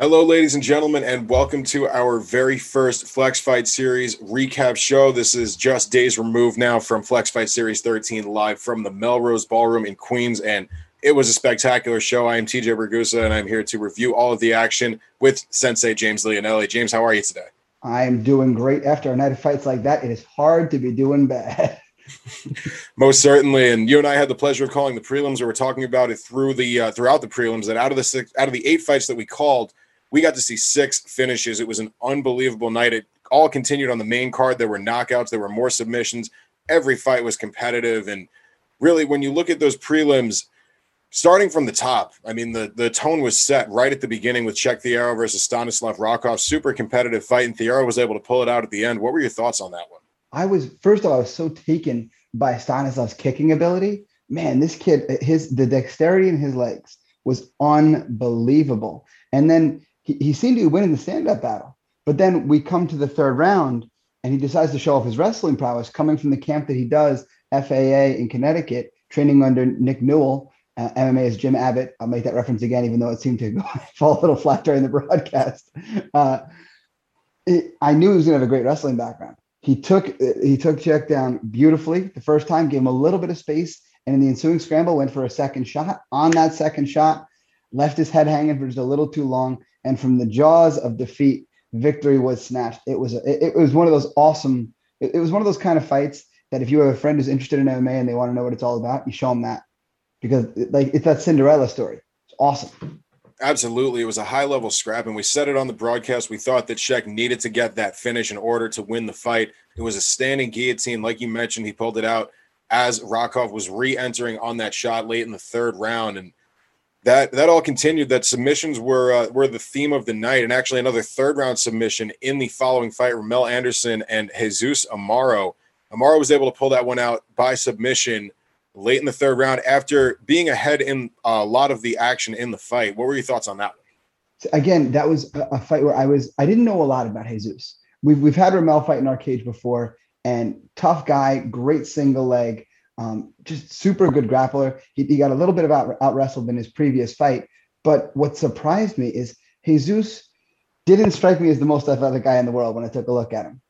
Hello, ladies and gentlemen, and welcome to our very first Flex Fight Series recap show. This is just days removed now from Flex Fight Series 13 live from the Melrose Ballroom in Queens, and it was a spectacular show. I am TJ Bergusa, and I'm here to review all of the action with Sensei James Leonelli. James, how are you today? I am doing great. After a night of fights like that, it is hard to be doing bad. Most certainly, and you and I had the pleasure of calling the prelims. We were talking about it through the uh, throughout the prelims. That out of the six, out of the eight fights that we called, we got to see six finishes. It was an unbelievable night. It all continued on the main card. There were knockouts, there were more submissions. Every fight was competitive. And really, when you look at those prelims, starting from the top, I mean, the, the tone was set right at the beginning with Cheick Thiaroye versus Stanislav Rakov. Super competitive fight, and Thiaroye was able to pull it out at the end. What were your thoughts on that one? I was, first of all, I was so taken by Stanislav's kicking ability. Man, this kid, his the dexterity in his legs was unbelievable. And then he, he seemed to be winning the stand-up battle. But then we come to the third round and he decides to show off his wrestling prowess coming from the camp that he does, FAA in Connecticut, training under Nick Newell. Uh, MMA is Jim Abbott. I'll make that reference again, even though it seemed to fall a little flat during the broadcast. Uh, it, I knew he was going to have a great wrestling background. He took he took Cheick down beautifully the first time, gave him a little bit of space, and in the ensuing scramble went for a second shot. On that second shot, left his head hanging for just a little too long, and from the jaws of defeat, victory was snatched. It was a, it, was one of those awesome. It, it was one of those kind of fights that if you have a friend who's interested in MMA and they want to know what it's all about, you show them that because like it's that Cinderella story. It's awesome. Absolutely. It was a high level scrap, and we said it on the broadcast. We thought that Cheick needed to get that finish in order to win the fight. It was a standing guillotine. Like you mentioned, he pulled it out as Rakov was re entering on that shot late in the third round. And that that all continued. That submissions were uh, were the theme of the night, and actually another third round submission in the following fight. Ramel Anderson and Jesus Amaro. Amaro was able to pull that one out by submission late in the third round after being ahead in a lot of the action in the fight. What were your thoughts on that one? Again, that was a fight where I was I didn't know a lot about Jesus. We've we've had Ramel fight in our cage before, and tough guy, great single leg, um, just super good grappler. He, he, got a little bit of out, out wrestled in his previous fight, but what surprised me is Jesus didn't strike me as the most athletic guy in the world when I took a look at him.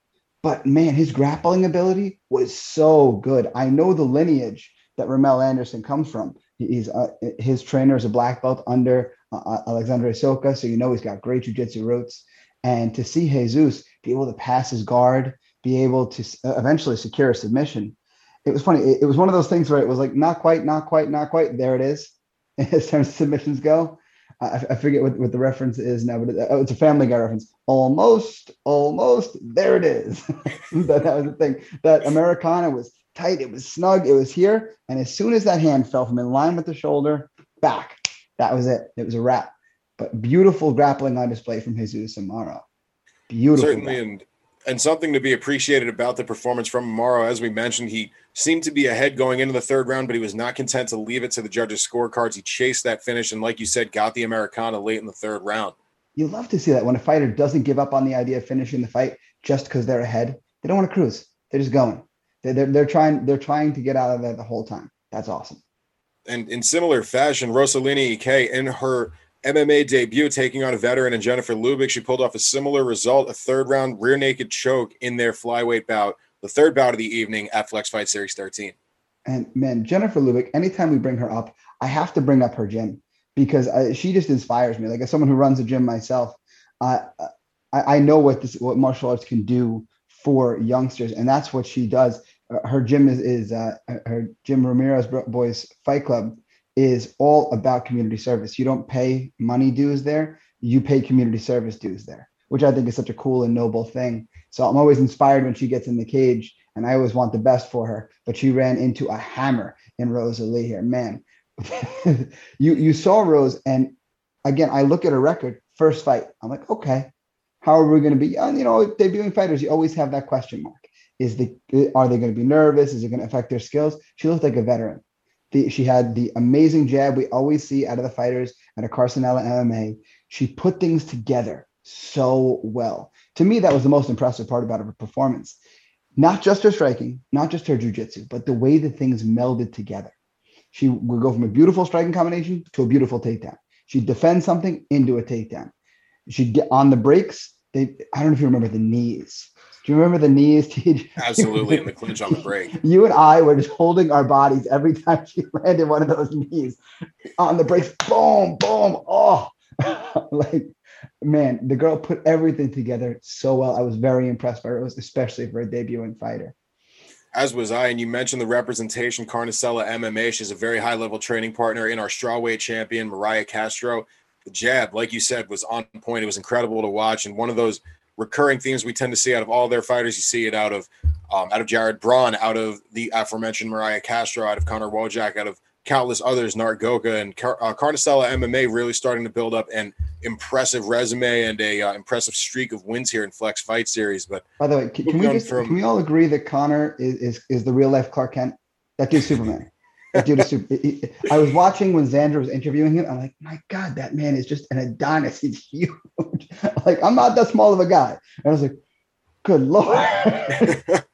But man, his grappling ability was so good. I know the lineage that Ramel Anderson comes from. He's uh, his trainer is a black belt under uh, uh Alexandre Soka, so you know he's got great jiu-jitsu roots. And to see Jesus be able to pass his guard, be able to uh, eventually secure a submission, it was funny. It, it, was one of those things where it was like not quite, not quite, not quite. There it is, as far as submissions go. I, I forget what, what the reference is now, but it, oh, it's a Family Guy reference. Almost, almost. There it is. that, that was the thing. That Americana was tight, it was snug, it was here. And as soon as that hand fell from in line with the shoulder, back, that was it. It was a wrap. But beautiful grappling on display from Jesus Amaro. Beautiful. Certainly, and and something to be appreciated about the performance from Amaro, as we mentioned, he seemed to be ahead going into the third round, but he was not content to leave it to the judges' scorecards. He chased that finish, and like you said, got the Americana late in the third round. You love to see that when a fighter doesn't give up on the idea of finishing the fight just because they're ahead. They don't want to cruise. They're just going. They're, they're, they're trying they're trying to get out of there the whole time. That's awesome. And in similar fashion, Rosalina Ike in her MMA debut, taking on a veteran and Jennifer Lubick, she pulled off a similar result, a third round rear naked choke in their flyweight bout, the third bout of the evening at Flex Fight Series 13. And man, Jennifer Lubick, anytime we bring her up, I have to bring up her gym because I, she just inspires me. Like as someone who runs a gym myself, uh, I, I know what this what martial arts can do for youngsters, and that's what she does. Uh, her gym is, is uh, her gym Ramirez Boys Fight Club is all about community service. You don't pay money dues there, you pay community service dues there, which I think is such a cool and noble thing. So I'm always inspired when she gets in the cage, and I always want the best for her. But she ran into a hammer in Rosalie here. Man, you you saw Rose, and again, I look at her record, first fight. I'm like, okay, how are we going to be? you know, debuting fighters, you always have that question mark. Is the are they going to be nervous? Is it going to affect their skills? She looked like a veteran. The, she had the amazing jab we always see out of the fighters at a Carnicella MMA. She put things together so well. To me, that was the most impressive part about her performance. Not just her striking, not just her jujitsu, but the way that things melded together. She would go from a beautiful striking combination to a beautiful takedown. She'd defend something into a takedown she'd get on the brakes. They, I don't know if you remember the knees. Do you remember the knees? TJ? Absolutely, in the clinch on the break. you and I were just holding our bodies every time she landed one of those knees on the brakes. Boom, boom. Oh, like man, the girl put everything together so well. I was very impressed by her, especially for a debuting fighter. As was I, and you mentioned the representation, Carnicella MMA. She's a very high level training partner in our strawweight champion, Mariah Castro. The jab, like you said, was on point. It was incredible to watch, and one of those recurring themes we tend to see out of all their fighters. You see it out of um, out of Jared Braun, out of the aforementioned Mariah Castro, out of Connor Wojak, out of countless others, Nargoka and Car- uh, Carnicella MMA really starting to build up an impressive resume and a uh, impressive streak of wins here in Flex Fight Series. But by the way, can, can we just, from, can we all agree that Connor is, is, is the real life Clark Kent? That dude's Superman. Dude super. He, I was watching when Xander was interviewing him. I'm like, my God, that man is just an Adonis. He's huge. like I'm not that small of a guy. And I was like, good lord.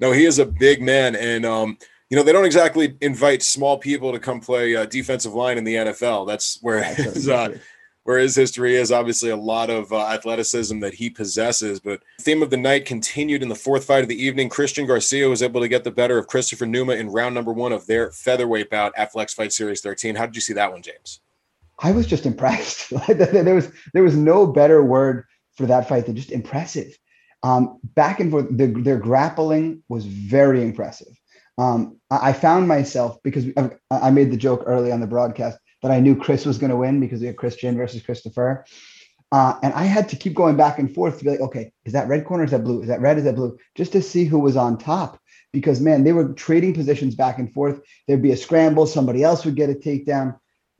no, he is a big man, and um, you know, they don't exactly invite small people to come play uh, defensive line in the NFL. That's where his, uh, where his history is. Obviously, a lot of uh, athleticism that he possesses. But theme of the night continued in the fourth fight of the evening. Christian Garcia was able to get the better of Christopher Numa in round number one of their featherweight bout at Flex Fight Series 13. How did you see that one, James? I was just impressed. there was there was no better word for that fight than just impressive. Um, back and forth, the, their grappling was very impressive um, I, found myself because I made the joke early on the broadcast that I knew Chris was going to win because we had Christian versus Christopher. Uh, and I had to keep going back and forth to be like, okay, is that red corner? Is that blue? Is that red? Is that blue? Just to see who was on top. Because man, they were trading positions back and forth. There'd be a scramble, somebody else would get a takedown.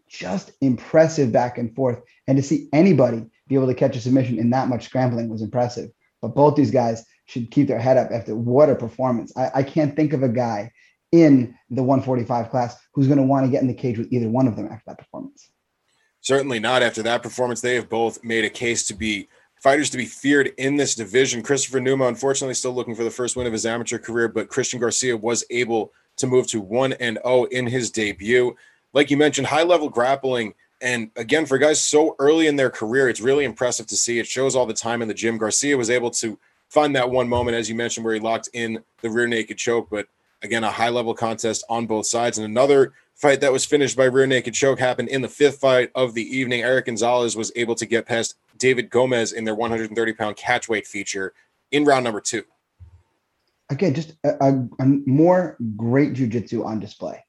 Just impressive back and forth. And to see anybody be able to catch a submission in that much scrambling was impressive. But both these guys, should keep their head up after what a performance. I, I can't think of a guy in the 145 class who's going to want to get in the cage with either one of them after that performance. Certainly not after that performance. They have both made a case to be fighters to be feared in this division. Christopher Numa, unfortunately, still looking for the first win of his amateur career, but Christian Garcia was able to move to 1 and 0 in his debut. Like you mentioned, high level grappling. And again, for guys so early in their career, it's really impressive to see. It shows all the time in the gym. Garcia was able to find that one moment, as you mentioned, where he locked in the rear naked choke. But again, a high level contest on both sides. And another fight that was finished by rear naked choke happened in the fifth fight of the evening. Eric Gonzalez was able to get past David Gomez in their 130 pound catch weight feature in round number two. Again, just a, a, a more great jujitsu on display.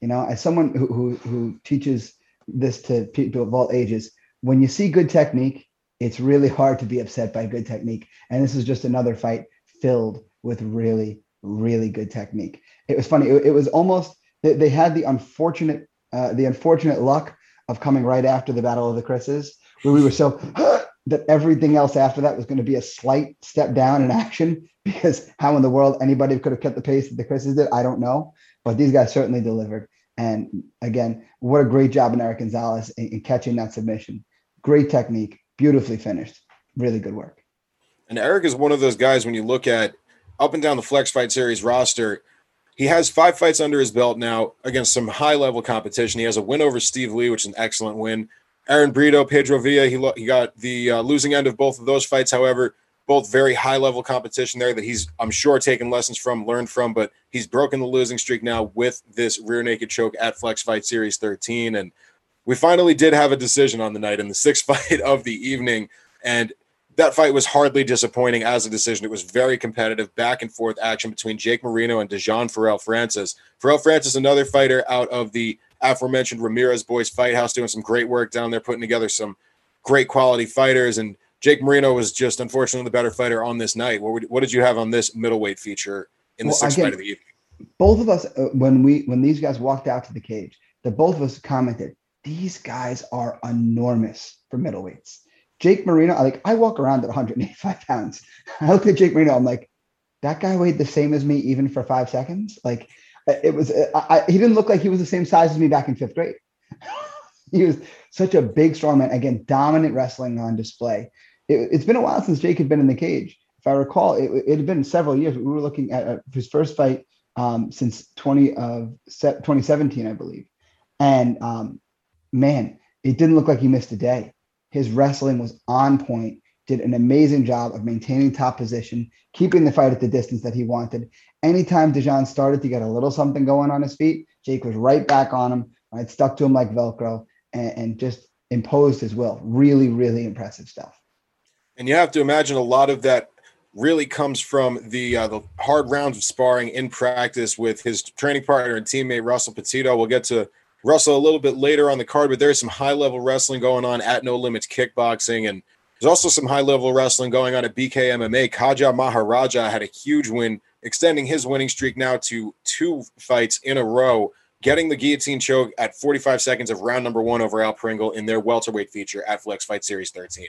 You know, as someone who, who, who teaches this to people of all ages, when you see good technique, it's really hard to be upset by good technique. And this is just another fight filled with really, really good technique. It was funny. It, it was almost they, they, had the unfortunate uh, the unfortunate luck of coming right after the Battle of the Chris's, where we were so that everything else after that was going to be a slight step down in action. Because how in the world anybody could have kept the pace that the Chris's did, I don't know. But these guys certainly delivered. And again, what a great job in Eric Gonzalez in, in catching that submission. Great technique, beautifully finished. Really good work. And Eric is one of those guys when you look at up and down the Flex Fight Series roster, he has five fights under his belt now against some high level competition. He has a win over Steve Lee, which is an excellent win. Aaron Brito, Pedro Villa, he, lo- he got the uh, losing end of both of those fights. However, both very high level competition there that he's, I'm sure, taken lessons from, learned from, but he's broken the losing streak now with this rear naked choke at Flex Fight Series 13. And we finally did have a decision on the night in the sixth fight of the evening. And that fight was hardly disappointing as a decision. It was very competitive, back and forth action between Jake Marino and Dejan Pharrell Francis. Pharrell Francis, another fighter out of the aforementioned Ramirez Boys Fight House, doing some great work down there, putting together some great quality fighters. And Jake Marino was just unfortunately the better fighter on this night. What, would, what did you have on this middleweight feature in the well, sixth again, fight of the evening? Both of us, uh, when we when these guys walked out to the cage, the both of us commented, these guys are enormous for middleweights. Jake Marino, like I walk around at 185 pounds. I look at Jake Marino, I'm like, that guy weighed the same as me even for five seconds. Like it was, I, he didn't look like he was the same size as me back in fifth grade. he was such a big, strong man. Again, dominant wrestling on display. It, has been a while since Jake had been in the cage. If I recall, it, it had been several years. We were looking at, at his first fight um, since 20 of uh, 2017, I believe. And um, man, it didn't look like he missed a day. His wrestling was on point, did an amazing job of maintaining top position, keeping the fight at the distance that he wanted. Anytime DeJean started to get a little something going on his feet, Jake was right back on him, right, stuck to him like Velcro, and, and just imposed his will. Really, really impressive stuff. And you have to imagine a lot of that really comes from the uh, the hard rounds of sparring in practice with his training partner and teammate Russell Petito. We'll get to Russell a little bit later on the card, but there's some high level wrestling going on at No Limits Kickboxing, and there's also some high level wrestling going on at BK MMA. Kaja Maharaja had a huge win, extending his winning streak now to two fights in a row, getting the guillotine choke at 45 seconds of round number one over Al Pringle in their welterweight feature at Flex Fight Series 13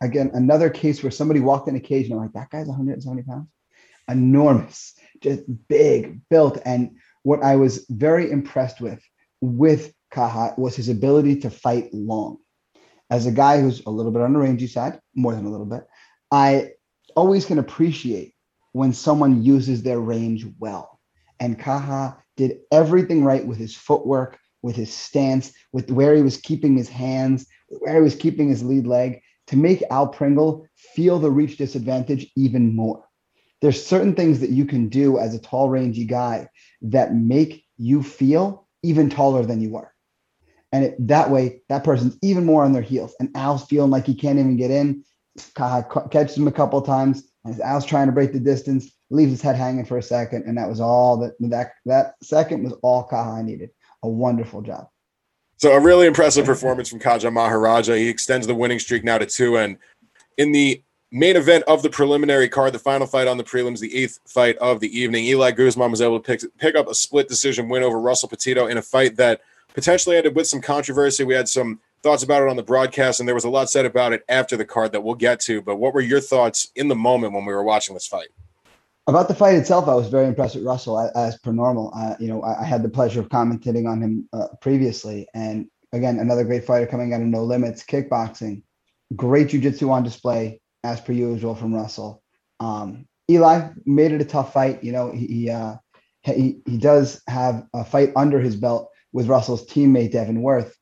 again, another case where somebody walked in a cage and I'm like, that guy's 170 pounds, enormous, just big, built. And what I was very impressed with with Kaha was his ability to fight long. As a guy who's a little bit on the rangy side, more than a little bit, I always can appreciate when someone uses their range well. And Kaha did everything right with his footwork, with his stance, with where he was keeping his hands, where he was keeping his lead leg to make Al Pringle feel the reach disadvantage even more. There's certain things that you can do as a tall, rangy guy that make you feel even taller than you are. And it, that way, that person's even more on their heels. And Al's feeling like he can't even get in. Catches him a couple times. And Al's trying to break the distance, leaves his head hanging for a second. And that was all that that, that second was all Kaha needed. A wonderful job. So a really impressive performance from Kaja Maharaja. He extends the winning streak now to two. And in the main event of the preliminary card, the final fight on the prelims, the eighth fight of the evening, Eli Guzman was able to pick, pick up a split decision win over Russell Petito in a fight that potentially ended with some controversy. We had some thoughts about it on the broadcast, and there was a lot said about it after the card that we'll get to. But what were your thoughts in the moment when we were watching this fight? About the fight itself, I was very impressed with Russell as, per normal. Uh, you know, I, I, had the pleasure of commentating on him uh, previously, and again, another great fighter coming out of No Limits Kickboxing. Great jujitsu on display as per usual from Russell. Um, Eli made it a tough fight. You know, he uh, he he does have a fight under his belt with Russell's teammate Devin Worth.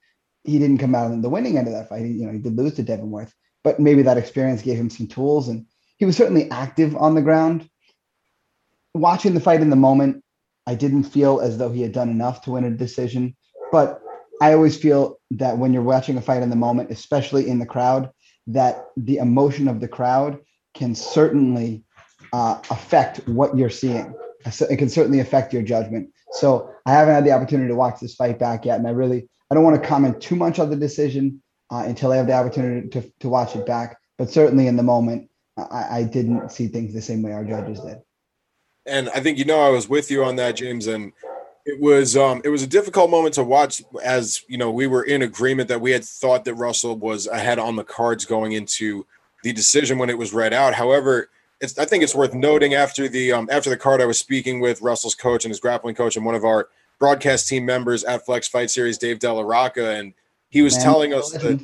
He didn't come out on the winning end of that fight. He, you know, he did lose to Devin Worth, but maybe that experience gave him some tools, and he was certainly active on the ground watching the fight in the moment, I didn't feel as though he had done enough to win a decision. But I always feel that when you're watching a fight in the moment, especially in the crowd, that the emotion of the crowd can certainly uh, affect what you're seeing. It can certainly affect your judgment. So I haven't had the opportunity to watch this fight back yet, and I really I don't want to comment too much on the decision uh, until I have the opportunity to, to watch it back. But certainly in the moment, I, I didn't see things the same way our judges did and I think you know I was with you on that, James, and it was um it was a difficult moment to watch as you know we were in agreement that we had thought that Russell was ahead on the cards going into the decision when it was read out. However, it's I think it's worth noting after the um after the card I was speaking with Russell's coach and his grappling coach and one of our broadcast team members at Flex Fight Series, Dave Della Rocca, and he was man, telling us that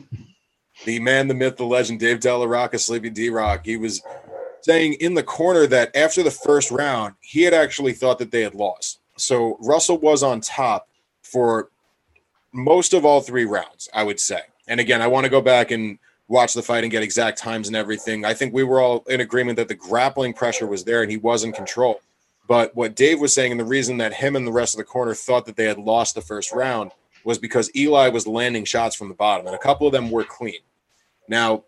the man, the myth, the legend, Dave Della Rocca, Sleepy D Rock, he was saying in the corner that after the first round, he had actually thought that they had lost. So Russell was on top for most of all three rounds, I would say. And again, I want to go back and watch the fight and get exact times and everything. I think we were all in agreement that the grappling pressure was there and he was in control. But what Dave was saying, and the reason that him and the rest of the corner thought that they had lost the first round was because Eli was landing shots from the bottom, and a couple of them were clean. Now,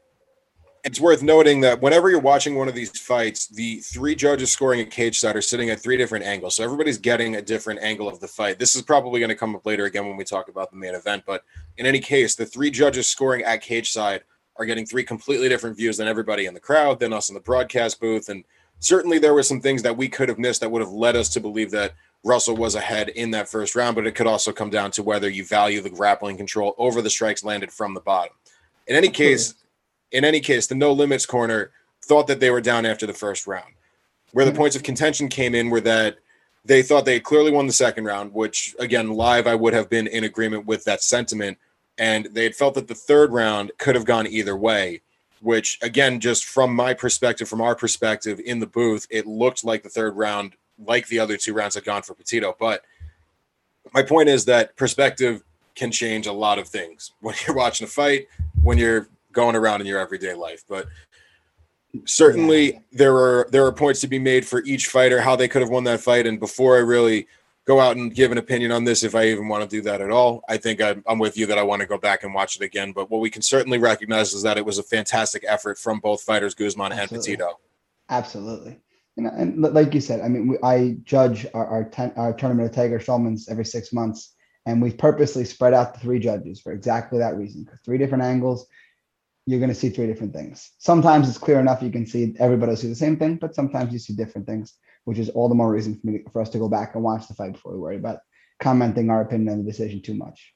it's worth noting that whenever you're watching one of these fights, the three judges scoring a cage side are sitting at three different angles. So everybody's getting a different angle of the fight. This is probably going to come up later again when we talk about the main event. But in any case, the three judges scoring at cage side are getting three completely different views than everybody in the crowd, than us in the broadcast booth. And certainly there were some things that we could have missed that would have led us to believe that Russell was ahead in that first round. But it could also come down to whether you value the grappling control over the strikes landed from the bottom. In any case, in any case, the no limits corner thought that they were down after the first round. Where the mm-hmm. points of contention came in were that they thought they clearly won the second round, which again, live, I would have been in agreement with that sentiment. And they had felt that the third round could have gone either way, which again, just from my perspective, from our perspective in the booth, it looked like the third round, like the other two rounds, had gone for Petito. But my point is that perspective can change a lot of things when you're watching a fight, when you're going around in your everyday life. But certainly there are there are points to be made for each fighter how they could have won that fight. And before I really go out and give an opinion on this, if I even want to do that at all, I think I'm, I'm with you that I want to go back and watch it again. But what we can certainly recognize is that it was a fantastic effort from both fighters, Guzman Absolutely. and Petito. Absolutely. And, and like you said, I mean, we, I judge our our, ten, our tournament of Tiger Schulmann's every six months, and we've purposely spread out the three judges for exactly that reason. Because three different angles, you're going to see three different things. Sometimes it's clear enough you can see everybody see the same thing, but sometimes you see different things, which is all the more reason for me for us to go back and watch the fight before we worry about commenting our opinion on the decision too much.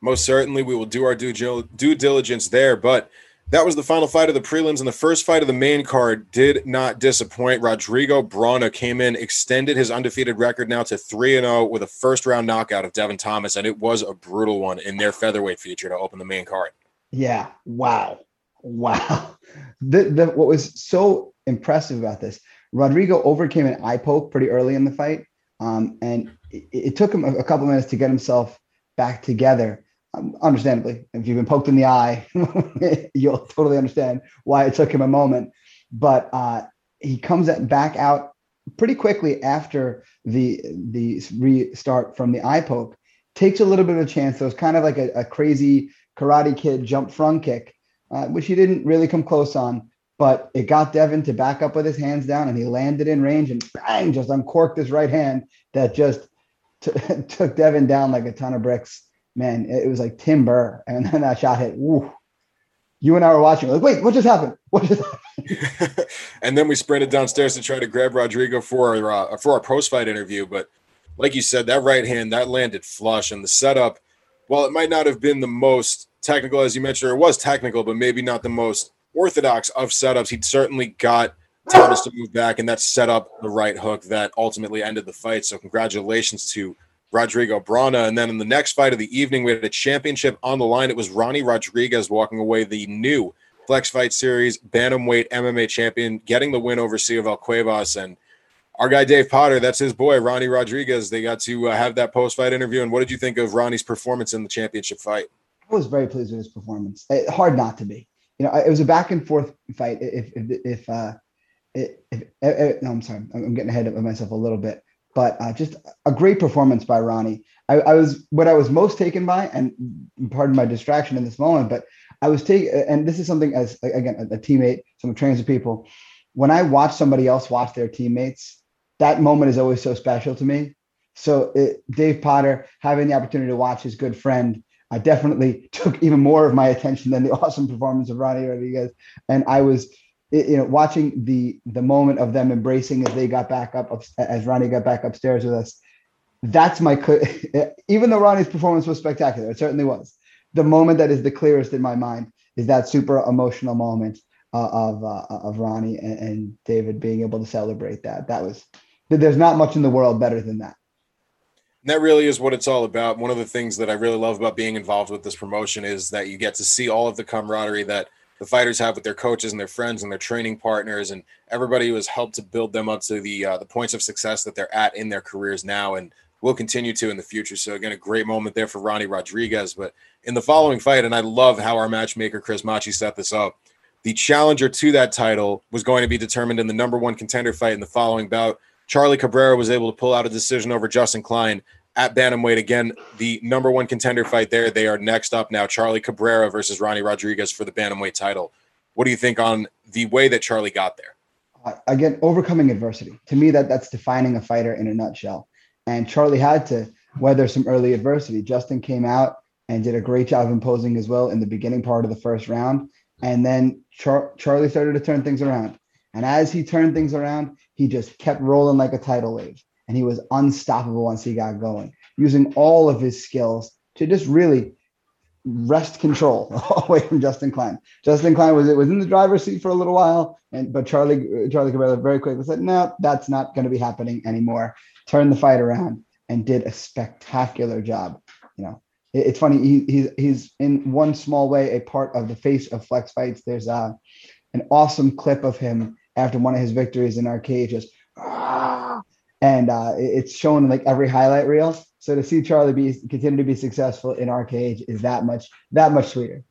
Most certainly, we will do our due, due diligence there, but that was the final fight of the prelims, and the first fight of the main card did not disappoint. Rodrigo Brauner came in, extended his undefeated record now to 3 0 with a first round knockout of Devin Thomas, and it was a brutal one in their featherweight feature to open the main card. Yeah. Wow. Wow. The, the, what was so impressive about this, Rodrigo overcame an eye poke pretty early in the fight. Um, and it, it, took him a, a couple minutes to get himself back together. Um, understandably, if you've been poked in the eye, you'll totally understand why it took him a moment. But uh, he comes back out pretty quickly after the the restart from the eye poke. Takes a little bit of a chance. So it's kind of like a, a crazy Karate Kid jump front kick, uh, which he didn't really come close on. But it got Devin to back up with his hands down, and he landed in range and bang, just uncorked his right hand that just t- took Devin down like a ton of bricks man, it was like timber. And then that shot hit. Woo. You and I were watching, like, wait, what just happened? What just happened? and then we sprinted downstairs to try to grab Rodrigo for our uh, for our post fight interview. But like you said, that right hand that landed flush, and the setup, while it might not have been the most technical as you mentioned, or it was technical, but maybe not the most orthodox of setups, he certainly got Thomas to move back, and that set up the right hook that ultimately ended the fight. So congratulations to Rodrigo Brana. And then in the next fight of the evening, we had a championship on the line. It was Ronnie Rodriguez walking away the new Flex Fight Series Bantamweight MMA champion, getting the win over Siovel Cuevas. And our guy Dave Potter, that's his boy, Ronnie Rodriguez. They got to uh, have that post fight interview. And what did you think of Ronnie's performance in the championship fight? I was very pleased with his performance. It, hard not to be. You know, it was a back and forth fight. If if if uh, if, if, no, I'm sorry, I'm getting ahead of myself a little bit but uh, just a great performance by Ronnie. I, I, was what I was most taken by, and pardon my distraction in this moment, but I was taking, and this is something as again a, teammate, some trains people. When I watch somebody else watch their teammates, that moment is always so special to me. So it, Dave Potter having the opportunity to watch his good friend uh, definitely took even more of my attention than the awesome performance of Ronnie Rodriguez, and I was you know, watching the the moment of them embracing as they got back up, as Ronnie got back upstairs with us. That's my even though Ronnie's performance was spectacular, it certainly was. The moment that is the clearest in my mind is that super emotional moment uh, of uh, of Ronnie and, and David being able to celebrate that. That was there's not much in the world better than that. And that really is what it's all about. One of the things that I really love about being involved with this promotion is that you get to see all of the camaraderie that the fighters have with their coaches and their friends and their training partners and everybody who has helped to build them up to the uh, the points of success that they're at in their careers now and will continue to in the future. So again, a great moment there for Ronnie Rodriguez. But in the following fight, and I love how our matchmaker Chris Machi set this up. The challenger to that title was going to be determined in the number one contender fight in the following bout. Charlie Cabrera was able to pull out a decision over Justin Klein at bantamweight. Again, the number one contender fight there. They are next up now. Charlie Cabrera versus Ronnie Rodriguez for the bantamweight title. What do you think on the way that Charlie got there? Uh, again, overcoming adversity. To me, that that's defining a fighter in a nutshell. And Charlie had to weather some early adversity. Justin came out and did a great job imposing his will in the beginning part of the first round. And then Char- Charlie started to turn things around. And as he turned things around, he just kept rolling like a tidal wave and he was unstoppable once he got going, using all of his skills to just really wrest control away from Justin Klein. Justin Klein was it was in the driver's seat for a little while, and but Charlie Charlie Cabrera very quickly said, "No, that's not going to be happening anymore." Turned the fight around and did a spectacular job. You know, it's funny. He, he's he's in one small way a part of the face of flex fights. There's a uh, an awesome clip of him after one of his victories in our cage, just ah, and uh, it's shown in like every highlight reel. So to see Charlie be continue to be successful in our cage is that much that much sweeter.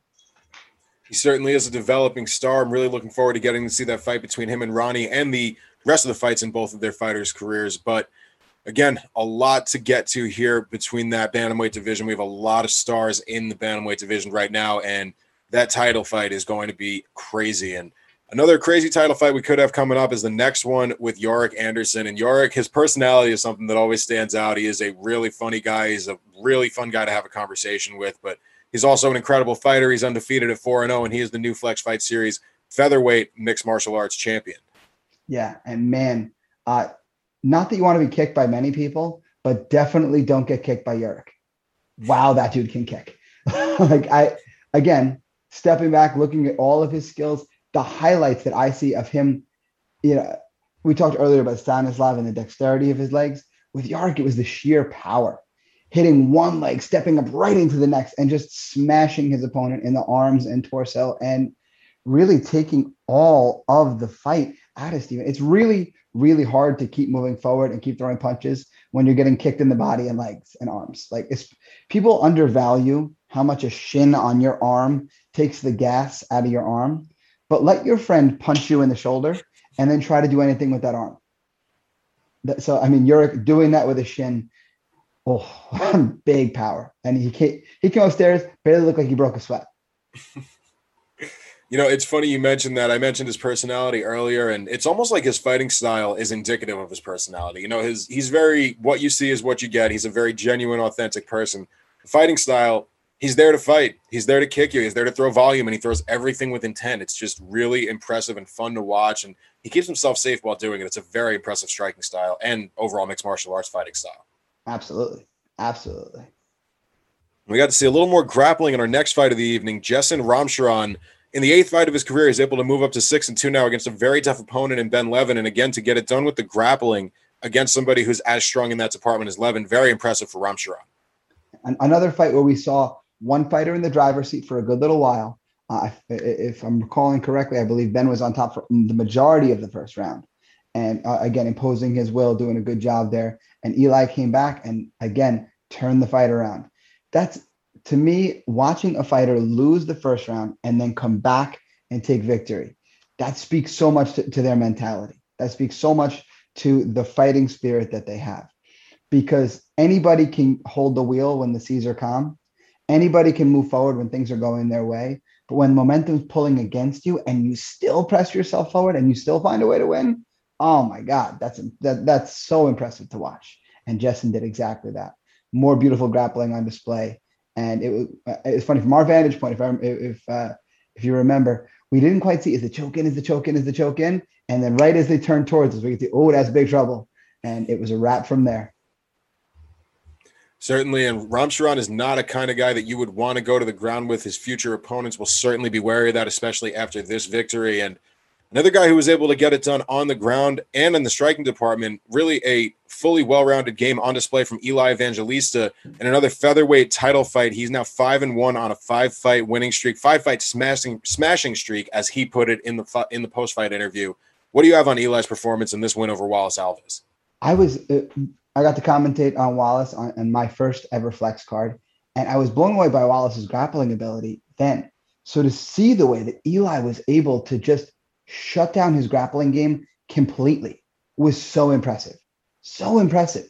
He certainly is a developing star. I'm really looking forward to getting to see that fight between him and Ronnie and the rest of the fights in both of their fighters' careers. But again, a lot to get to here between that bantamweight division. We have a lot of stars in the bantamweight division right now, and that title fight is going to be crazy. And another crazy title fight we could have coming up is the next one with Yorick Anderson. And Yorick, his personality is something that always stands out. He is a really funny guy. He's a really fun guy to have a conversation with, but he's also an incredible fighter. He's undefeated at 4 0, and he is the new Flex Fight Series featherweight mixed martial arts champion. Yeah. And man, uh, not that you want to be kicked by many people, but definitely don't get kicked by Yorick. Wow, that dude can kick. like I again, stepping back, looking at all of his skills, the highlights that I see of him, you know, we talked earlier about Stanislav and the dexterity of his legs. With Yorick, it was the sheer power, hitting one leg, stepping up right into the next, and just smashing his opponent in the arms and torso, and really taking all of the fight out of Steven. It's really really hard to keep moving forward and keep throwing punches when you're getting kicked in the body and legs and arms. Like it's people undervalue how much a shin on your arm takes the gas out of your arm, but let your friend punch you in the shoulder and then try to do anything with that arm. So I mean, you're doing that with a shin. Oh, big power, and he came, he came upstairs, barely looked like he broke a sweat. You know, it's funny you mentioned that. I mentioned his personality earlier, and it's almost like his fighting style is indicative of his personality. You know, his he's very what you see is what you get. He's a very genuine, authentic person. fighting style, he's there to fight. He's there to kick you. He's there to throw volume, and he throws everything with intent. It's just really impressive and fun to watch, and he keeps himself safe while doing it. It's a very impressive striking style and overall mixed martial arts fighting style. Absolutely, absolutely. We got to see a little more grappling in our next fight of the evening. Jason Ramcharan in the eighth fight of his career, he's able to move up to six and two now against a very tough opponent in Ben Levin. And again, to get it done with the grappling against somebody who's as strong in that department as Levin, very impressive for Ramcharan. Another fight where we saw one fighter in the driver's seat for a good little while. Uh, if, I'm recalling correctly, I believe Ben was on top for the majority of the first round. And uh, again, imposing his will, doing a good job there. And Eli came back and again turned the fight around. That's to me, watching a fighter lose the first round and then come back and take victory, that speaks so much to, to their mentality. That speaks so much to the fighting spirit that they have. Because anybody can hold the wheel when the seas are calm. Anybody can move forward when things are going their way. But when momentum's pulling against you and you still press yourself forward and you still find a way to win, oh my God, that's that, that's so impressive to watch. And Jessen did exactly that. More beautiful grappling on display and it was it's funny from our vantage point. If I if uh, if you remember, we didn't quite see is the choke in, is the choke in, is the choke in, and then right as they turned towards us, we could see oh that's big trouble, and it was a wrap from there. Certainly, and Ramcharan is not a kind of guy that you would want to go to the ground with. His future opponents will certainly be wary of that, especially after this victory. And Another guy who was able to get it done on the ground and in the striking department. Really a fully well-rounded game on display from Eli Evangelista in another featherweight title fight. He's now five and one on a five-fight winning streak, five-fight smashing smashing streak, as he put it in the in the post-fight interview. What do you have on Eli's performance in this win over Wallace Alves? I was uh, I got to commentate on Wallace on, on my first ever flex card, and I was blown away by Wallace's grappling ability then. So to see the way that Eli was able to just shut down his grappling game completely was so impressive. So impressive.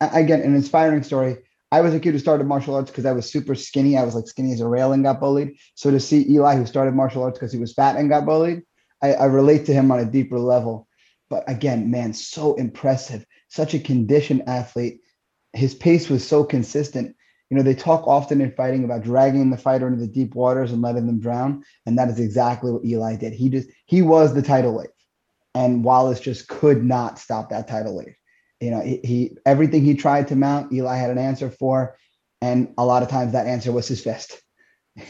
Again, an inspiring story. I was a kid who started martial arts because I was super skinny. I was like skinny as a rail and got bullied. So to see Eli, who started martial arts because he was fat and got bullied, I, I relate to him on a deeper level. But again, man, so impressive. Such a conditioned athlete. His pace was so consistent you know, they talk often in fighting about dragging the fighter into the deep waters and letting them drown. And that is exactly what Eli did. He just, he was the tidal wave. And Wallace just could not stop that tidal wave. You know, he, he everything he tried to mount, Eli had an answer for. And a lot of times that answer was his fist. it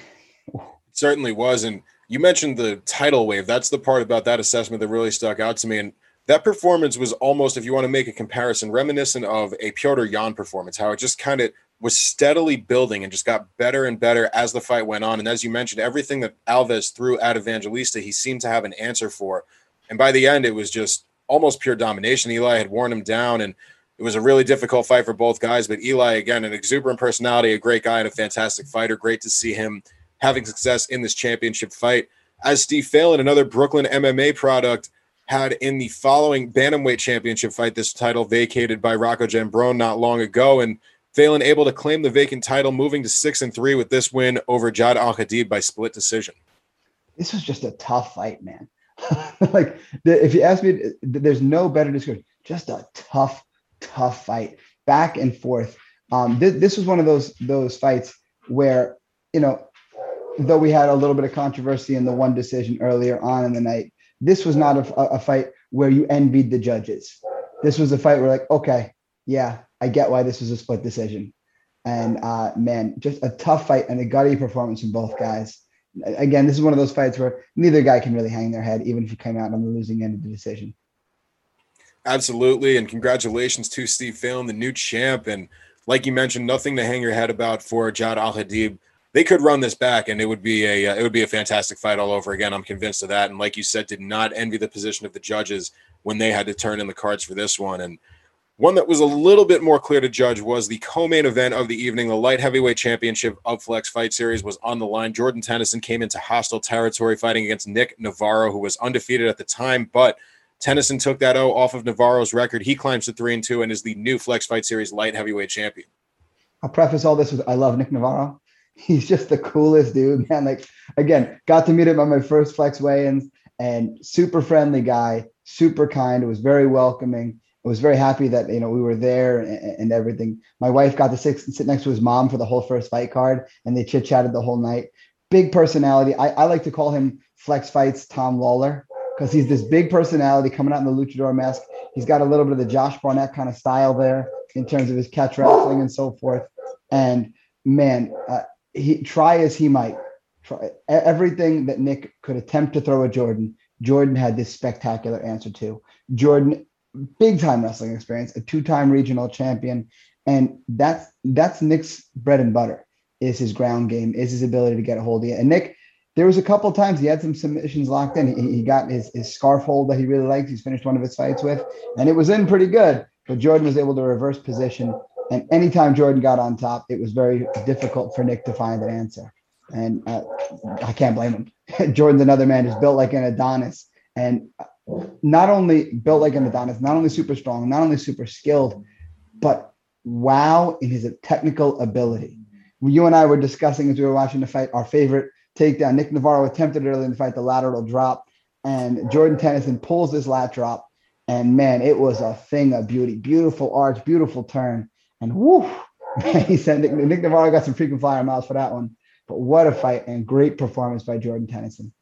certainly was. And you mentioned the tidal wave. That's the part about that assessment that really stuck out to me. And that performance was almost, if you want to make a comparison, reminiscent of a Petr Yan performance, how it just kind of was steadily building and just got better and better as the fight went on. And as you mentioned, everything that Alves threw at Evangelista, he seemed to have an answer for. And by the end, it was just almost pure domination. Eli had worn him down, and it was a really difficult fight for both guys. But Eli, again, an exuberant personality, a great guy, and a fantastic fighter. Great to see him having success in this championship fight. As Steve Phelan, another Brooklyn MMA product, had in the following bantamweight championship fight this title vacated by Rocco Giambrone not long ago, and Phelan able to claim the vacant title, moving to six and three with this win over Jad Al Hadid by split decision. This was just a tough fight, man. like if you ask me, there's no better description. Just a tough, tough fight, back and forth. Um, this, this was one of those those fights where you know, though we had a little bit of controversy in the one decision earlier on in the night, this was not a, a fight where you envied the judges. This was a fight where like, okay, yeah, I get why this was a split decision. And uh, man, just a tough fight and a gutty performance from both guys. Again, this is one of those fights where neither guy can really hang their head, even if you came out on the losing end of the decision. Absolutely. And congratulations to Steve Phelan, the new champ. And like you mentioned, nothing to hang your head about for Jad Al Hadid. They could run this back, and it would be a uh, it would be a fantastic fight all over again. I'm convinced of that. And like you said, did not envy the position of the judges when they had to turn in the cards for this one. And one that was a little bit more clear to judge was the co-main event of the evening. The light heavyweight championship of Flex Fight Series was on the line. Jordan Tennyson came into hostile territory fighting against Nick Navarro, who was undefeated at the time, but Tennyson took that O off of Navarro's record. He climbs to three and two and is the new Flex Fight Series light heavyweight champion. I'll preface all this with I love Nick Navarro. He's just the coolest dude, man. Like again, got to meet him on my first Flex weigh-ins and super friendly guy, super kind. It was very welcoming. I was very happy that you know we were there and, and everything. My wife got to sit, sit next to his mom for the whole first fight card, and they chit chatted the whole night. Big personality. I, I like to call him Flex Fights Tom Lawlor because he's this big personality coming out in the luchador mask. He's got a little bit of the Josh Barnett kind of style there in terms of his catch wrestling and so forth. And man, uh, he try as he might, try everything that Nick could attempt to throw at Jordan. Jordan had this spectacular answer to. Jordan, big time wrestling experience, a two time regional champion, and that's that's Nick's bread and butter. Is his ground game, is his ability to get a hold of you. And Nick there was a couple times he had some submissions locked in. He, he got his, his scarf hold that he really liked. He's finished one of his fights with, and it was in pretty good. But Jordan was able to reverse position. And anytime Jordan got on top, it was very difficult for Nick to find an answer. And uh, I can't blame him. Jordan's another man who's built like an Adonis. And not only built like an Adonis, not only super strong, not only super skilled, but wow in his technical ability. You and I were discussing as we were watching the fight our favorite takedown. Nick Navarro attempted early in the fight the lateral drop, and Jordan Tennyson pulls this lat drop. And man, it was a thing of beauty. Beautiful arch, beautiful turn. And whoo, he said Nick, Nick Navarro got some freaking flyer miles for that one. But what a fight and great performance by Jordan Tennyson.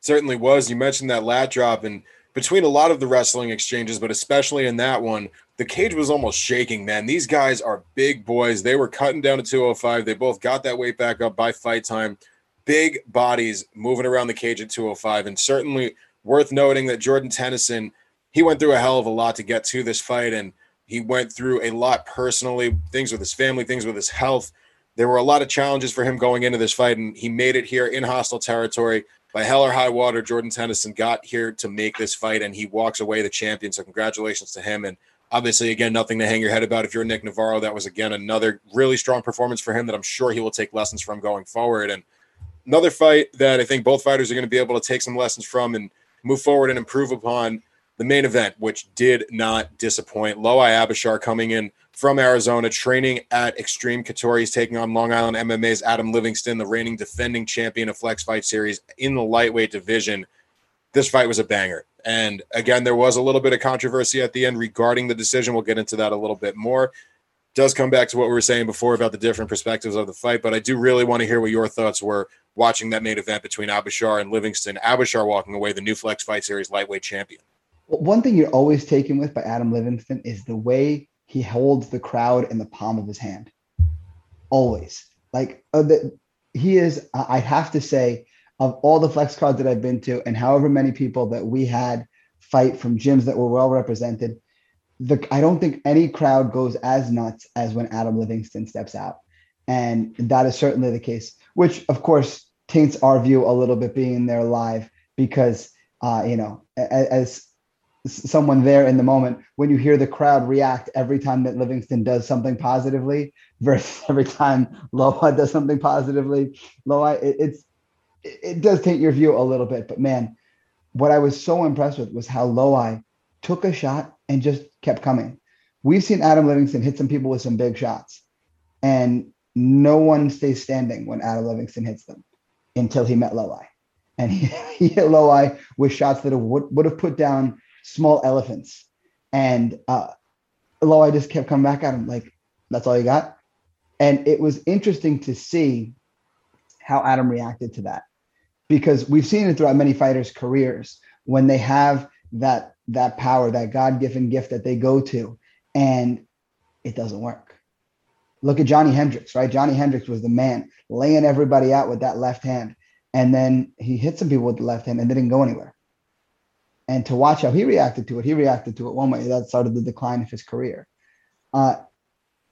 Certainly was. You mentioned that lat drop, and between a lot of the wrestling exchanges, but especially in that one, the cage was almost shaking, man. These guys are big boys. They were cutting down to 205. They both got that weight back up by fight time big bodies moving around the cage at 205. And certainly worth noting that Jordan Tennyson, he went through a hell of a lot to get to this fight. And he went through a lot personally, things with his family, things with his health. There were a lot of challenges for him going into this fight, and he made it here in hostile territory. By hell or high water, Jordan Tennyson got here to make this fight, and he walks away the champion. So, congratulations to him. And obviously, again, nothing to hang your head about. If you're Nick Navarro, that was again another really strong performance for him that I'm sure he will take lessons from going forward. And another fight that I think both fighters are going to be able to take some lessons from and move forward and improve upon the main event, which did not disappoint. Loai Abashar coming in from Arizona, training at Extreme Couture. He's taking on Long Island MMA's Adam Livingston, the reigning defending champion of Flex Fight Series in the lightweight division. This fight was a banger. And again, there was a little bit of controversy at the end regarding the decision. We'll get into that a little bit more does come back to what we were saying before about the different perspectives of the fight, but I do really want to hear what your thoughts were watching that main event between Abashar and Livingston. Abashar walking away the new Flex Fight Series lightweight champion. one thing you're always taken with by Adam Livingston is the way he holds the crowd in the palm of his hand. Always. Like uh, the, he is, I have to say, of all the flex cards that I've been to, and however many people that we had fight from gyms that were well represented, the I don't think any crowd goes as nuts as when Adam Livingston steps out. And that is certainly the case, which of course taints our view a little bit being there live because uh, you know, as someone there in the moment when you hear the crowd react every time that Livingston does something positively versus every time Loai does something positively. Loai, it, it's it does take your view a little bit, but man, what I was so impressed with was how Loai took a shot and just kept coming. We've seen Adam Livingston hit some people with some big shots, and no one stays standing when Adam Livingston hits them until he met Loai. And he, he hit Loai with shots that would, would have put down small elephants. And uh, Loai just kept coming back at him like, that's all you got? And it was interesting to see how Adam reacted to that because we've seen it throughout many fighters' careers when they have that that power, that God-given gift that they go to, and it doesn't work. Look at Johnny Hendricks, right? Johnny Hendricks was the man laying everybody out with that left hand. And then he hit some people with the left hand and they didn't go anywhere. And to watch how he reacted to it, he reacted to it one way. That started the decline of his career. Uh,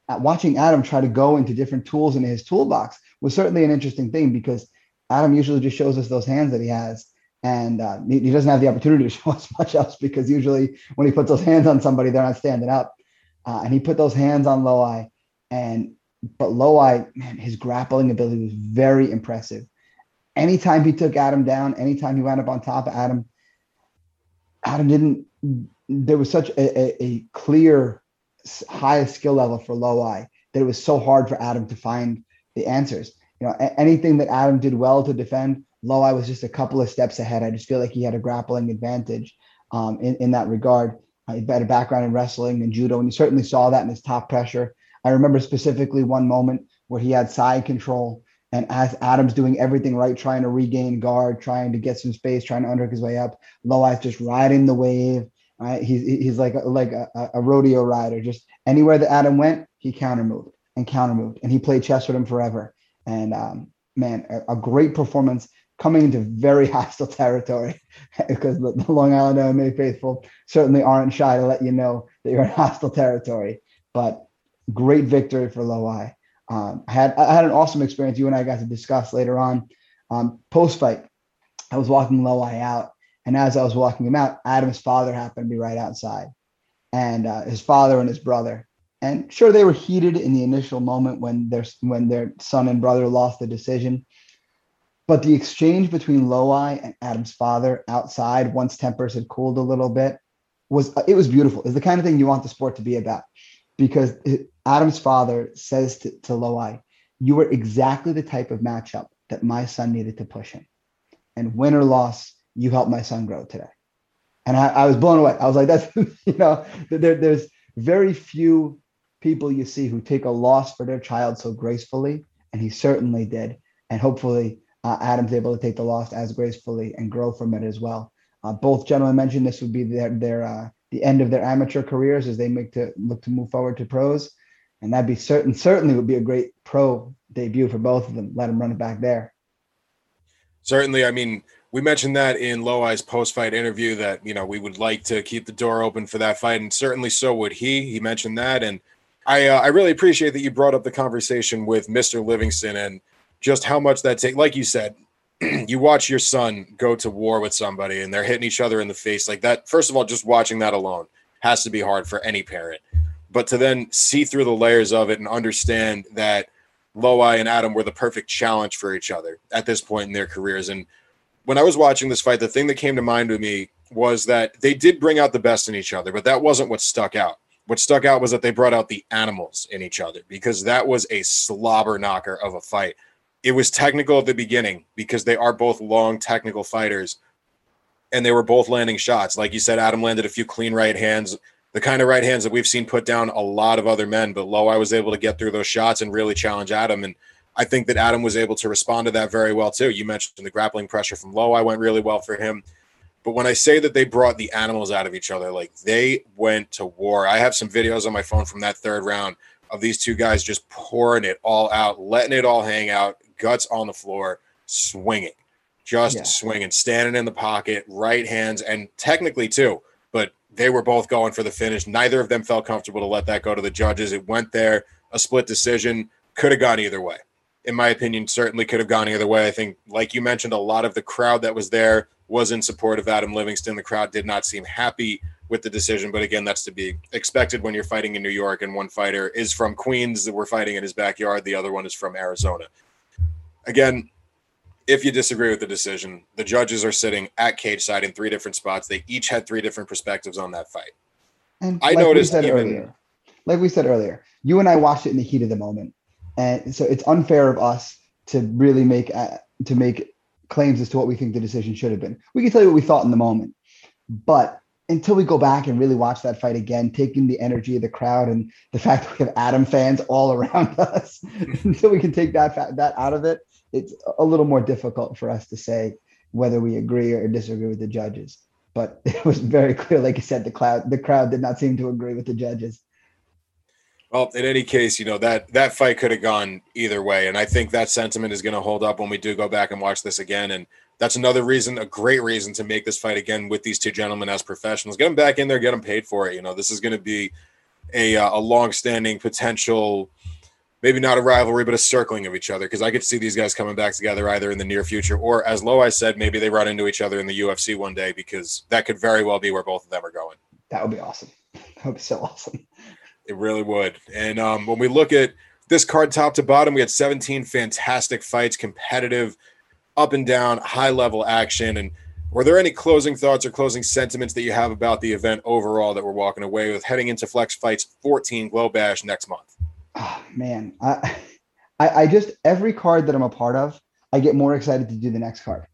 watching Adam try to go into different tools in his toolbox was certainly an interesting thing because Adam usually just shows us those hands that he has. And uh, he, he, doesn't have the opportunity to show us much else because usually when he puts those hands on somebody, they're not standing up. Uh, and he put those hands on Loai. And but Loai, man, his grappling ability was very impressive. Anytime he took Adam down, anytime he wound up on top of Adam, Adam didn't. There was such a, a, a clear, high skill level for Loai that it was so hard for Adam to find the answers you know, anything that Adam did well to defend, Loai was just a couple of steps ahead. I just feel like he had a grappling advantage um, in, in that regard. Uh, he had a background in wrestling and judo, and you certainly saw that in his top pressure. I remember specifically one moment where he had side control, and as Adam's doing everything right, trying to regain guard, trying to get some space, trying to underhook his way up, Loai's just riding the wave. Right? He's he's like a, like a, a rodeo rider. Just anywhere that Adam went, he counter moved and counter moved, and he played chess with him forever. And um, man, a, a, great performance coming into very hostile territory because the, the, Long Island MMA faithful certainly aren't shy to let you know that you're in hostile territory. But great victory for Loai. Um, I had I had an awesome experience. You and I got to discuss later on. Um, Post fight, I was walking Loai out, and as I was walking him out, Adam's father happened to be right outside, and uh, his father and his brother. And sure, they were heated in the initial moment when their when their son and brother lost the decision. But the exchange between Loai and Adam's father outside, once tempers had cooled a little bit, was it was beautiful. It's the kind of thing you want the sport to be about, because Adam's father says to, to "You were exactly the type of matchup that my son needed to push him, and win or loss, you helped my son grow today." And I, I was blown away. I was like, "That's you know, there, there's very few people you see who take a loss for their child so gracefully, and he certainly did. And hopefully, uh, Adam's able to take the loss as gracefully and grow from it as well. Uh, both gentlemen mentioned this would be their their uh, the end of their amateur careers as they make to look to move forward to pros, and that'd be certain certainly would be a great pro debut for both of them. Let them run it back there. Certainly, I mean, we mentioned that in Loai's post-fight interview that you know we would like to keep the door open for that fight, and certainly so would he. He mentioned that, and I uh, I really appreciate that you brought up the conversation with Mr. Livingston and just how much that take. Like you said, you watch your son go to war with somebody and they're hitting each other in the face like that. First of all, just watching that alone has to be hard for any parent. But to then see through the layers of it and understand that Loai and Adam were the perfect challenge for each other at this point in their careers. And when I was watching this fight, the thing that came to mind to me was that they did bring out the best in each other, but that wasn't what stuck out what stuck out was that they brought out the animals in each other because that was a slobber knocker of a fight. It was technical at the beginning because they are both long technical fighters and they were both landing shots. Like you said, Adam landed a few clean right hands, the kind of right hands that we've seen put down a lot of other men. But Loai was able to get through those shots and really challenge Adam. And I think that Adam was able to respond to that very well too. You mentioned the grappling pressure from Low. I went really well for him. But when I say that they brought the animals out of each other, like they went to war. I have some videos on my phone from that third round of these two guys just pouring it all out, letting it all hang out, guts on the floor, swinging, just yeah. swinging, standing in the pocket, right hands, and technically too. But they were both going for the finish. Neither of them felt comfortable to let that go to the judges. It went there, a split decision, could have gone either way. in my opinion, certainly could have gone either way. I think, like you mentioned, a lot of the crowd that was there was in support of Adam Livingston. The crowd did not seem happy with the decision, but again, that's to be expected when you're fighting in New York and one fighter is from Queens that we're fighting in his backyard, the other one is from Arizona. Again, if you disagree with the decision, the judges are sitting at cage side in three different spots. They each had three different perspectives on that fight. And I like noticed even, earlier, like we said earlier, you and I watched it in the heat of the moment, and so it's unfair of us to really make uh, to make claims as to what we think the decision should have been. We can tell you what we thought in the moment, but until we go back and really watch that fight again, taking the energy of the crowd and the fact that we have Adam fans all around us, until we can take that that out of it, it's a little more difficult for us to say whether we agree or disagree with the judges. But it was very clear, like you said, the crowd the crowd did not seem to agree with the judges. Well, in any case, you know that that fight could have gone either way, and I think that sentiment is going to hold up when we do go back and watch this again. And that's another reason, a great reason to make this fight again with these two gentlemen as professionals. Get them back in there, get them paid for it. You know, this is going to be a uh, a long-standing potential, maybe not a rivalry, but a circling of each other. Because I could see these guys coming back together either in the near future or, as Loai said, maybe they run into each other in the UFC one day because that could very well be where both of them are going. That would be awesome. That would be so awesome. It really would. And um, when we look at this card top to bottom, we had 17 fantastic fights, competitive up and down, high level action. And were there any closing thoughts or closing sentiments that you have about the event overall that we're walking away with heading into Flex Fights 14 Glow Bash next month? Oh, man, I, I, I just every card that I'm a part of, I get more excited to do the next card.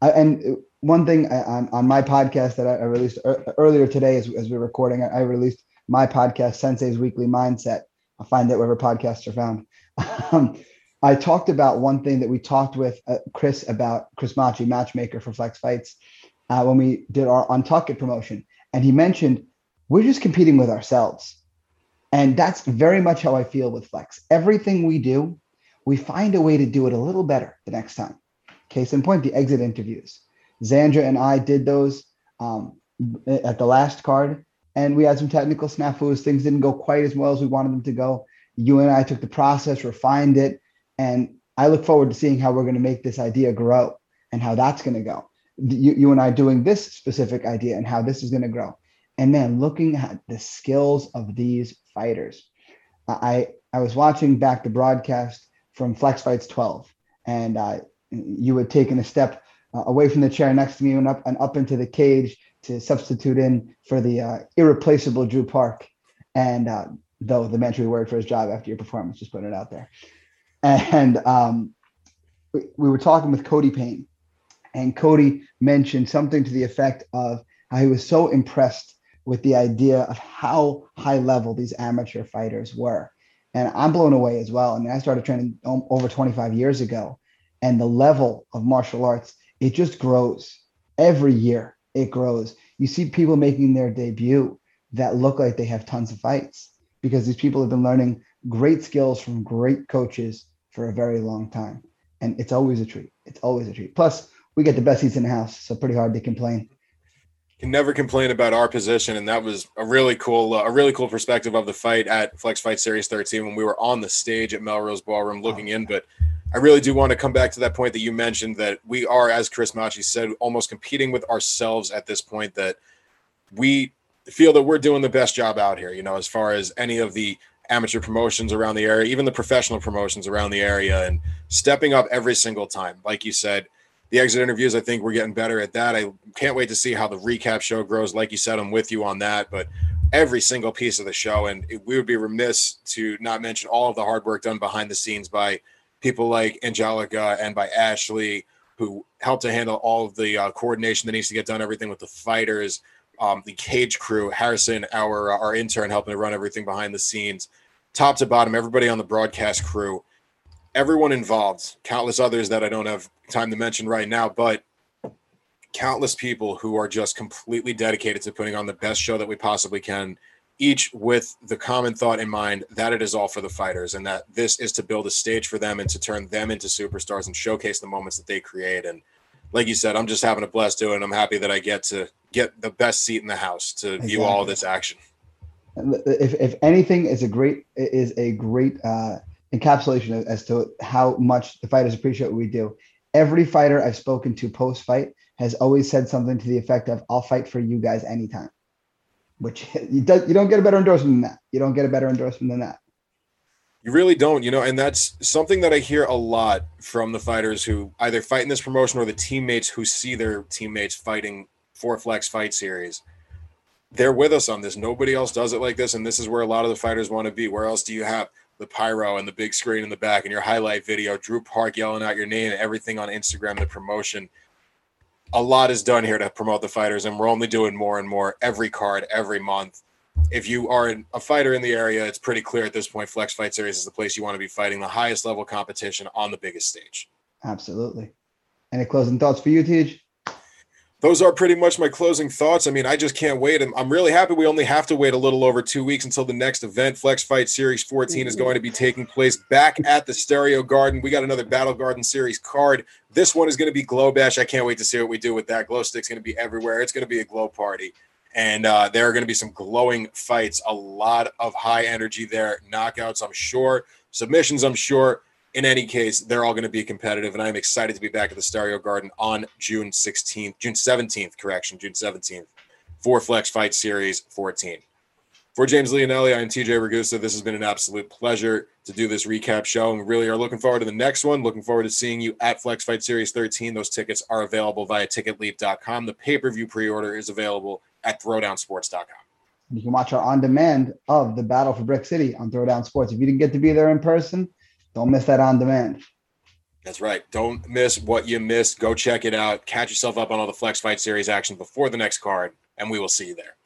I, and one thing I, on, on my podcast that I, I released earlier today, as, as we're recording, I, released my podcast, Sensei's Weekly Mindset. I'll find it wherever podcasts are found. Um, I talked about one thing that we talked with uh, Chris about, Chris Machi, matchmaker for Flex Fights, uh, when we did our Untuck It promotion. And he mentioned, we're just competing with ourselves. And that's very much how I feel with Flex. Everything we do, we find a way to do it a little better the next time. Case in point, the exit interviews. Zandra and I did those um, at the last card, and we had some technical snafus. Things didn't go quite as well as we wanted them to go. You and I took the process, refined it, and I look forward to seeing how we're going to make this idea grow and how that's going to go. You, you and I doing this specific idea and how this is going to grow. And then looking at the skills of these fighters. I, I was watching back the broadcast from Flex Fights 12, and uh, you had taken a step uh, away from the chair next to me and up and up into the cage to substitute in for the uh, irreplaceable Drew Park. And uh, though the mentary word for his job after your performance, just put it out there and um, we, we were talking with Cody Payne, and Cody mentioned something to the effect of how he was so impressed with the idea of how high level these amateur fighters were. And I'm blown away as well. I mean, I started training over 25 years ago, and the level of martial arts, it just grows every year. It grows. You see people making their debut that look like they have tons of fights because these people have been learning great skills from great coaches for a very long time. And it's always a treat. It's always a treat. Plus, we get the best seats in the house, so pretty hard to complain. Can never complain about our position, and that was a really cool, uh, a really cool perspective of the fight at Flex Fight Series 13 when we were on the stage at Melrose Ballroom looking oh. in. But I really do want to come back to that point that you mentioned that we are, as Chris Machi said, almost competing with ourselves at this point. That we feel that we're doing the best job out here. You know, as far as any of the amateur promotions around the area, even the professional promotions around the area, and stepping up every single time. Like you said, the exit interviews, I think we're getting better at that. I can't wait to see how the recap show grows. Like you said, I'm with you on that, but every single piece of the show, and we would be remiss to not mention all of the hard work done behind the scenes by people like Angelica and by Ashley, who helped to handle all of the uh, coordination that needs to get done, everything with the fighters. Um, the cage crew, Harrison, our our intern, helping to run everything behind the scenes top to bottom, everybody on the broadcast crew, everyone involved, countless others that I don't have time to mention right now, but countless people who are just completely dedicated to putting on the best show that we possibly can, each with the common thought in mind that it is all for the fighters and that this is to build a stage for them and to turn them into superstars and showcase the moments that they create. And like you said, I'm just having a blast doing it. I'm happy that I get to get the best seat in the house to exactly. view all this action if, if anything is a great is a great uh, encapsulation as to how much the fighters appreciate what we do. Every fighter I've spoken to post fight has always said something to the effect of, I'll fight for you guys anytime, which you, do, you don't get a better endorsement than that. You don't get a better endorsement than that. You really don't, you know, and that's something that I hear a lot from the fighters who either fight in this promotion or the teammates who see their teammates fighting for Flex Fight Series. They're with us on this. Nobody else does it like this, and this is where a lot of the fighters want to be. Where else do you have the pyro and the big screen in the back and your highlight video, Drew Park yelling out your name, everything on Instagram, the promotion? A lot is done here to promote the fighters, and we're only doing more and more every card, every month if you are a fighter in the area, it's pretty clear at this point. Flex Fight Series is the place you want to be fighting the highest level competition on the biggest stage. Absolutely. Any closing thoughts for you, TJ? Those are pretty much my closing thoughts. I mean, I just can't wait. I'm, I'm really happy we only have to wait a little over two weeks until the next event. Flex Fight Series 14 is going to be taking place back at the Stereo Garden. We got another Battle Garden Series card. This one is going to be Glow Bash. I can't wait to see what we do with that. Glow Stick's going to be everywhere. It's going to be a glow party and uh, there are going to be some glowing fights. A lot of high energy there, knockouts, I'm sure, submissions, I'm sure. In any case, they're all going to be competitive, and I'm excited to be back at the Stereo Garden on June 16th, June 17th, correction, June 17th, for Flex Fight Series 14. For James Leonelli, I am TJ Ragusa. This has been an absolute pleasure to do this recap show, and we really are looking forward to the next one. Looking forward to seeing you at Flex Fight Series 13. Those tickets are available via ticketleap.com. The pay per view pre order is available at throwdownsports.com. You can watch our on demand of the Battle for Brick City on Throwdown Sports. If you didn't get to be there in person, don't miss that on demand. That's right. Don't miss what you missed. Go check it out. Catch yourself up on all the Flex Fight Series action before the next card, and we will see you there.